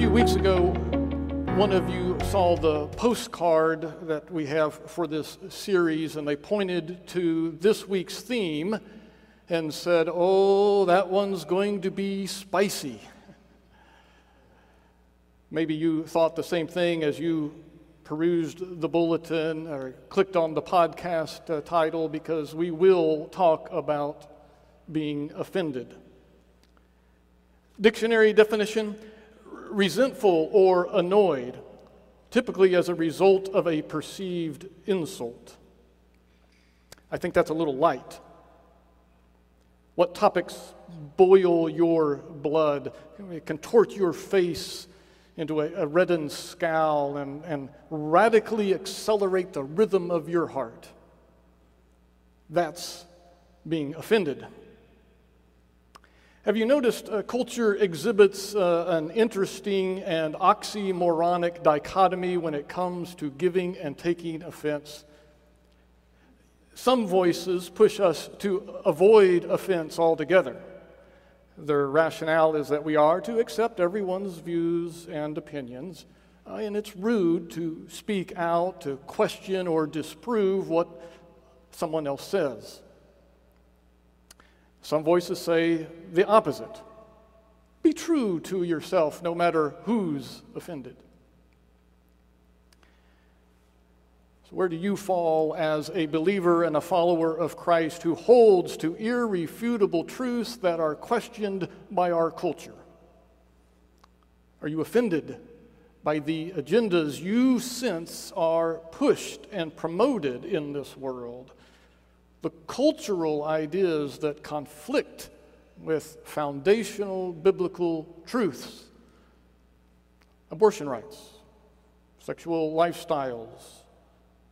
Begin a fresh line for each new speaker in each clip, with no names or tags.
few weeks ago, one of you saw the postcard that we have for this series, and they pointed to this week's theme and said, Oh, that one's going to be spicy. Maybe you thought the same thing as you perused the bulletin or clicked on the podcast uh, title because we will talk about being offended. Dictionary definition resentful or annoyed, typically as a result of a perceived insult. I think that's a little light. What topics boil your blood, contort your face into a, a reddened scowl, and, and radically accelerate the rhythm of your heart? That's being offended. Have you noticed uh, culture exhibits uh, an interesting and oxymoronic dichotomy when it comes to giving and taking offense? Some voices push us to avoid offense altogether. Their rationale is that we are to accept everyone's views and opinions, uh, and it's rude to speak out, to question or disprove what someone else says. Some voices say the opposite be true to yourself no matter who's offended. So, where do you fall as a believer and a follower of Christ who holds to irrefutable truths that are questioned by our culture? Are you offended by the agendas you sense are pushed and promoted in this world? The cultural ideas that conflict with foundational biblical truths abortion rights, sexual lifestyles,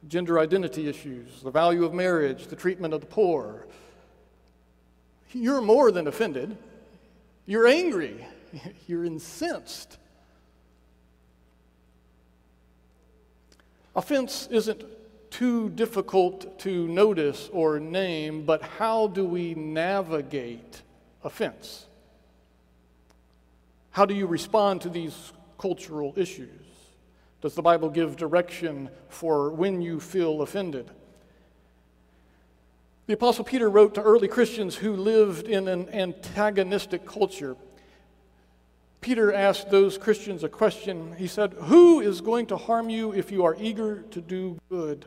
gender identity issues, the value of marriage, the treatment of the poor. You're more than offended. You're angry. You're incensed. Offense isn't too difficult to notice or name, but how do we navigate offense? How do you respond to these cultural issues? Does the Bible give direction for when you feel offended? The Apostle Peter wrote to early Christians who lived in an antagonistic culture. Peter asked those Christians a question. He said, Who is going to harm you if you are eager to do good?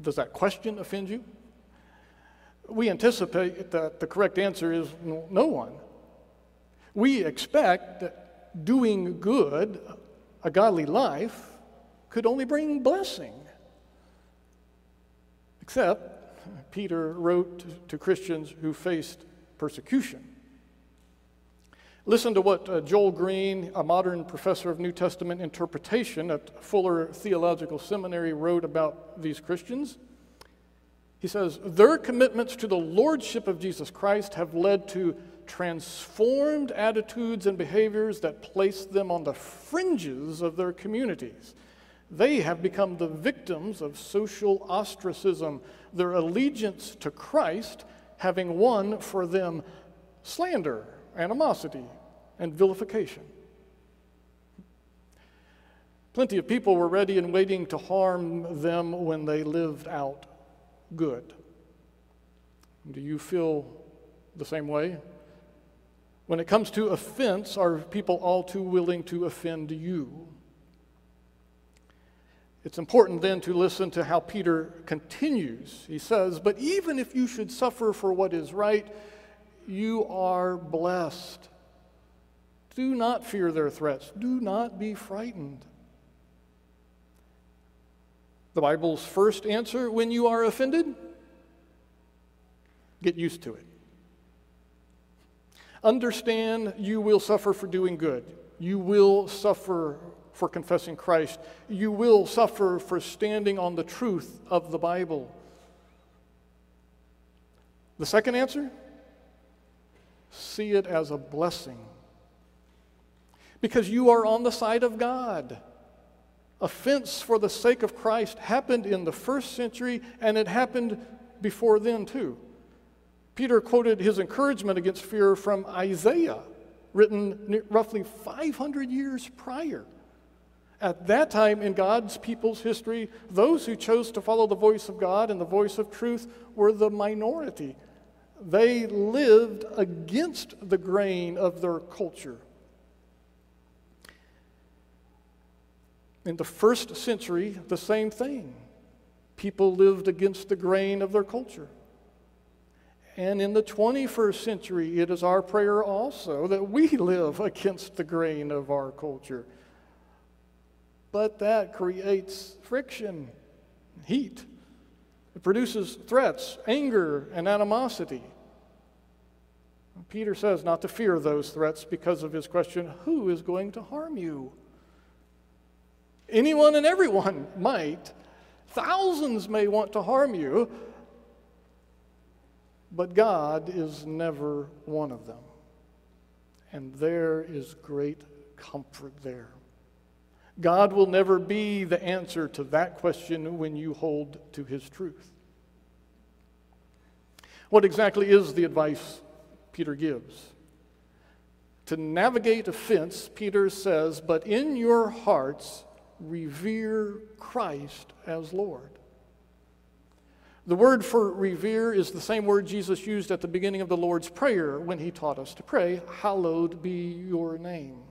Does that question offend you? We anticipate that the correct answer is no one. We expect that doing good, a godly life, could only bring blessing. Except, Peter wrote to Christians who faced persecution. Listen to what uh, Joel Green, a modern professor of New Testament interpretation at Fuller Theological Seminary, wrote about these Christians. He says, Their commitments to the lordship of Jesus Christ have led to transformed attitudes and behaviors that place them on the fringes of their communities. They have become the victims of social ostracism, their allegiance to Christ having won for them slander, animosity, and vilification. Plenty of people were ready and waiting to harm them when they lived out good. Do you feel the same way? When it comes to offense, are people all too willing to offend you? It's important then to listen to how Peter continues. He says, But even if you should suffer for what is right, you are blessed. Do not fear their threats. Do not be frightened. The Bible's first answer when you are offended get used to it. Understand you will suffer for doing good. You will suffer for confessing Christ. You will suffer for standing on the truth of the Bible. The second answer see it as a blessing because you are on the side of God. Offense for the sake of Christ happened in the first century and it happened before then too. Peter quoted his encouragement against fear from Isaiah written roughly 500 years prior. At that time in God's people's history, those who chose to follow the voice of God and the voice of truth were the minority. They lived against the grain of their culture. In the first century, the same thing. People lived against the grain of their culture. And in the 21st century, it is our prayer also that we live against the grain of our culture. But that creates friction, heat. It produces threats, anger, and animosity. Peter says not to fear those threats because of his question who is going to harm you? Anyone and everyone might. Thousands may want to harm you, but God is never one of them. And there is great comfort there. God will never be the answer to that question when you hold to his truth. What exactly is the advice Peter gives? To navigate offense, Peter says, but in your hearts, revere Christ as Lord. The word for revere is the same word Jesus used at the beginning of the Lord's Prayer when he taught us to pray, Hallowed be your name.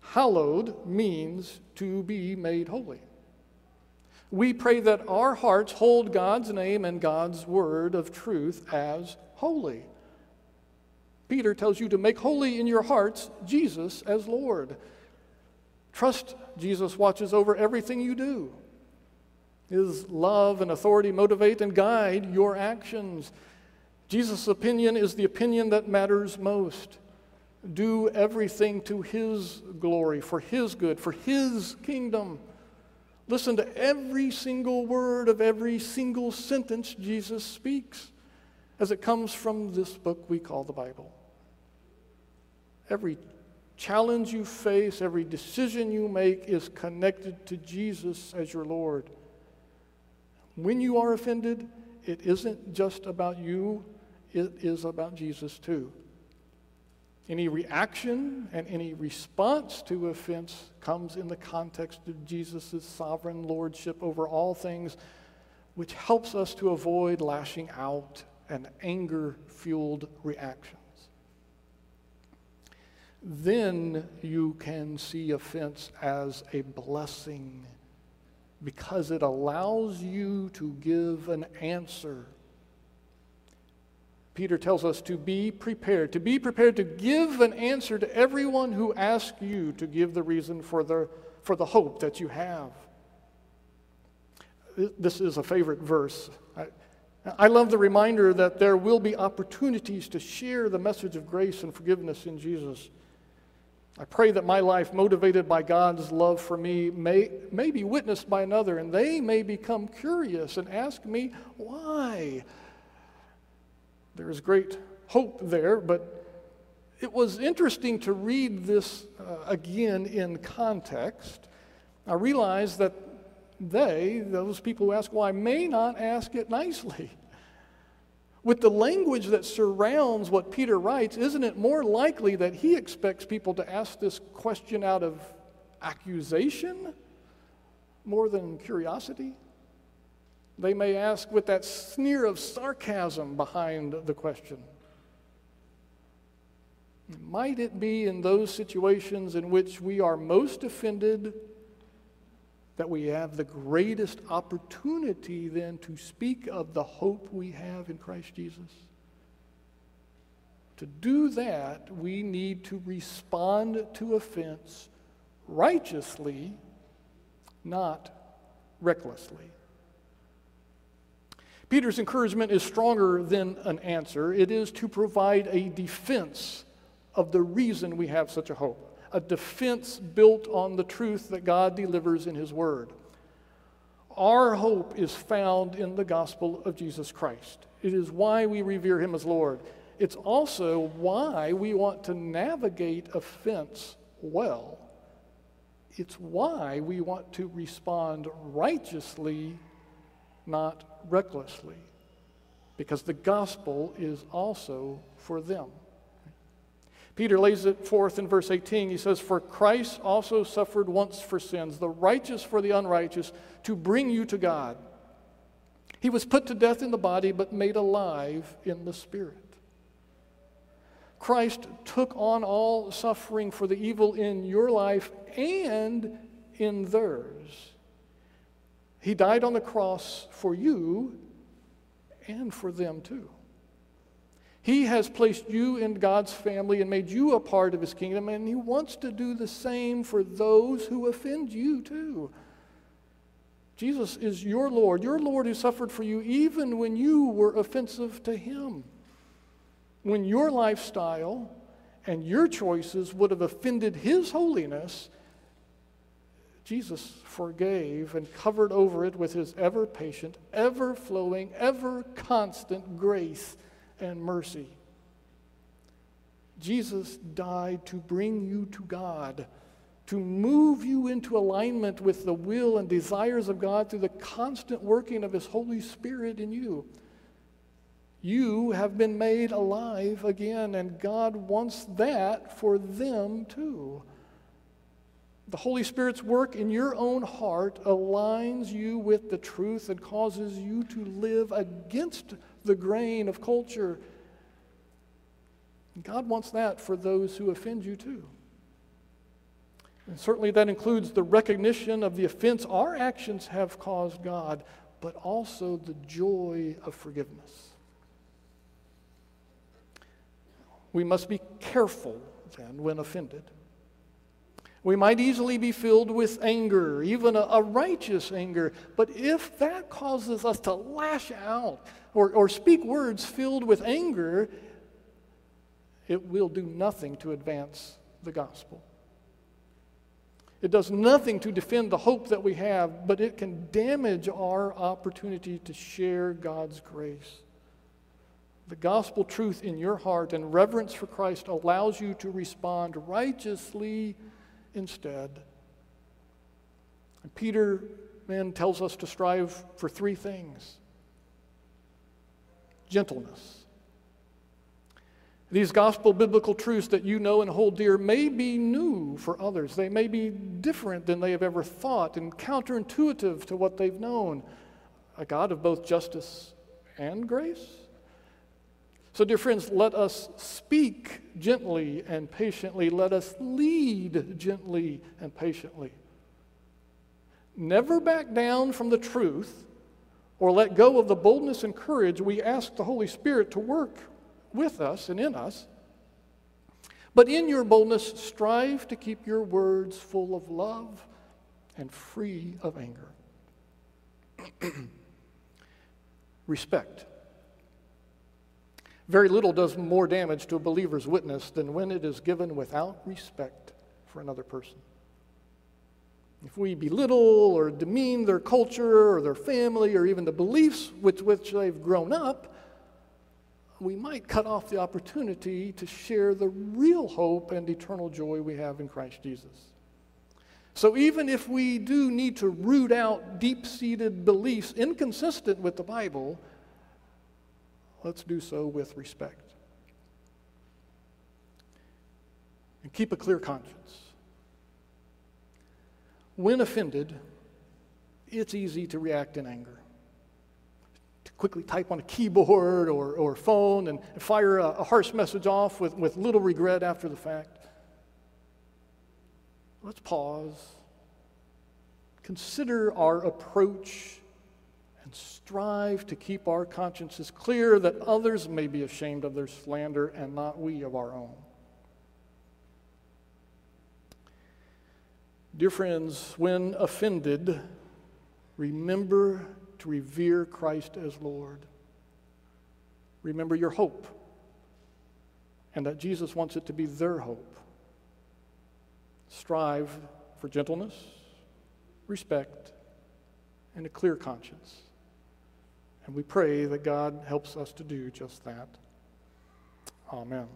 Hallowed means to be made holy. We pray that our hearts hold God's name and God's word of truth as holy. Peter tells you to make holy in your hearts Jesus as Lord. Trust Jesus watches over everything you do. His love and authority motivate and guide your actions. Jesus' opinion is the opinion that matters most do everything to His glory, for His good, for His kingdom. Listen to every single word of every single sentence Jesus speaks as it comes from this book we call the Bible. Every challenge you face, every decision you make is connected to Jesus as your Lord. When you are offended, it isn't just about you, it is about Jesus too. Any reaction and any response to offense comes in the context of Jesus' sovereign lordship over all things, which helps us to avoid lashing out and anger fueled reactions. Then you can see offense as a blessing because it allows you to give an answer Peter tells us to be prepared, to be prepared to give an answer to everyone who asks you to give the reason for the, for the hope that you have. This is a favorite verse. I, I love the reminder that there will be opportunities to share the message of grace and forgiveness in Jesus. I pray that my life, motivated by God's love for me, may, may be witnessed by another, and they may become curious and ask me, why? There is great hope there, but it was interesting to read this uh, again in context. I realized that they, those people who ask why, may not ask it nicely. With the language that surrounds what Peter writes, isn't it more likely that he expects people to ask this question out of accusation more than curiosity? They may ask with that sneer of sarcasm behind the question. Might it be in those situations in which we are most offended that we have the greatest opportunity then to speak of the hope we have in Christ Jesus? To do that, we need to respond to offense righteously, not recklessly. Peter's encouragement is stronger than an answer. It is to provide a defense of the reason we have such a hope, a defense built on the truth that God delivers in His Word. Our hope is found in the gospel of Jesus Christ. It is why we revere Him as Lord. It's also why we want to navigate offense well. It's why we want to respond righteously not recklessly, because the gospel is also for them. Peter lays it forth in verse 18. He says, For Christ also suffered once for sins, the righteous for the unrighteous, to bring you to God. He was put to death in the body, but made alive in the spirit. Christ took on all suffering for the evil in your life and in theirs. He died on the cross for you and for them too. He has placed you in God's family and made you a part of His kingdom, and He wants to do the same for those who offend you too. Jesus is your Lord, your Lord who suffered for you even when you were offensive to Him. When your lifestyle and your choices would have offended His holiness, Jesus forgave and covered over it with His ever patient, ever flowing, ever constant grace and mercy. Jesus died to bring you to God, to move you into alignment with the will and desires of God through the constant working of His Holy Spirit in you. You have been made alive again, and God wants that for them too. The Holy Spirit's work in your own heart aligns you with the truth and causes you to live against the grain of culture. God wants that for those who offend you too. And certainly that includes the recognition of the offense our actions have caused God, but also the joy of forgiveness. We must be careful then when offended. We might easily be filled with anger, even a, a, righteous anger. But if that causes us to lash out or, or speak words filled with anger, it will do nothing to advance the gospel. It does nothing to defend the hope that we have, but it can damage our opportunity to share God's grace. The gospel truth in your heart and reverence for Christ allows you to respond righteously instead. And Peter then tells us to strive for three things gentleness. These gospel biblical truths that you know and hold dear may be new for others. They may be different than they have ever thought and counterintuitive to what they've known. A God of both justice and grace? So, dear friends, let us speak gently and patiently. Let us lead gently and patiently. Never back down from the truth or let go of the boldness and courage we ask the Holy Spirit to work with us and in us. But in your boldness, strive to keep your words full of love and free of anger. Respect. Very little does more damage to a believer's witness than when it is given without respect for another person. If we belittle or demean their culture or their family or even the beliefs with which they've grown up, we might cut off the opportunity to share the real hope and eternal joy we have in Christ Jesus. So, even if we do need to root out deep seated beliefs inconsistent with the Bible, let's do so with respect. And keep a clear conscience. When offended, it's easy to react in anger. To quickly type on a keyboard or, or phone and fire a, a harsh message off with, with little regret after the fact. Let's pause. Consider our approach and strive to keep our consciences clear that others may be ashamed of their slander and not we of our own. Dear friends, when offended, remember to revere Christ as Lord. Remember your hope, and that Jesus wants it to be their hope. Strive for gentleness, respect, and a clear conscience. And we pray that God helps us to do just that. Amen.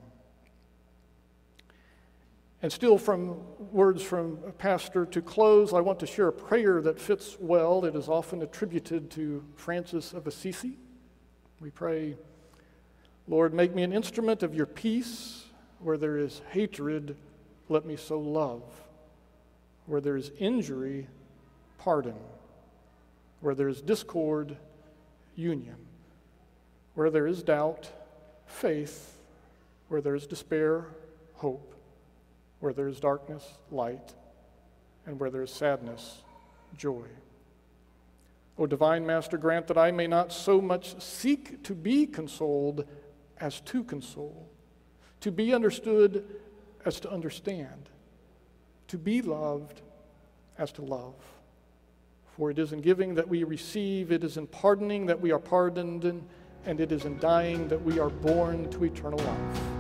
And still, from words from a pastor to close, I want to share a prayer that fits well. It is often attributed to Francis of Assisi. We pray, Lord, make me an instrument of your peace Where there is hatred, let me sow love. Where there is injury, pardon. Where there is discord, union. Where there is doubt, faith. Where there is despair, hope. Where there is darkness, light. And where there is sadness, joy. O divine Master, grant that I may not so much seek to be consoled as to console, to be understood as to understand, to be loved as to love. For it is in giving that we receive, it is in pardoning that we are pardoned, and, it is in dying that we are born to eternal life.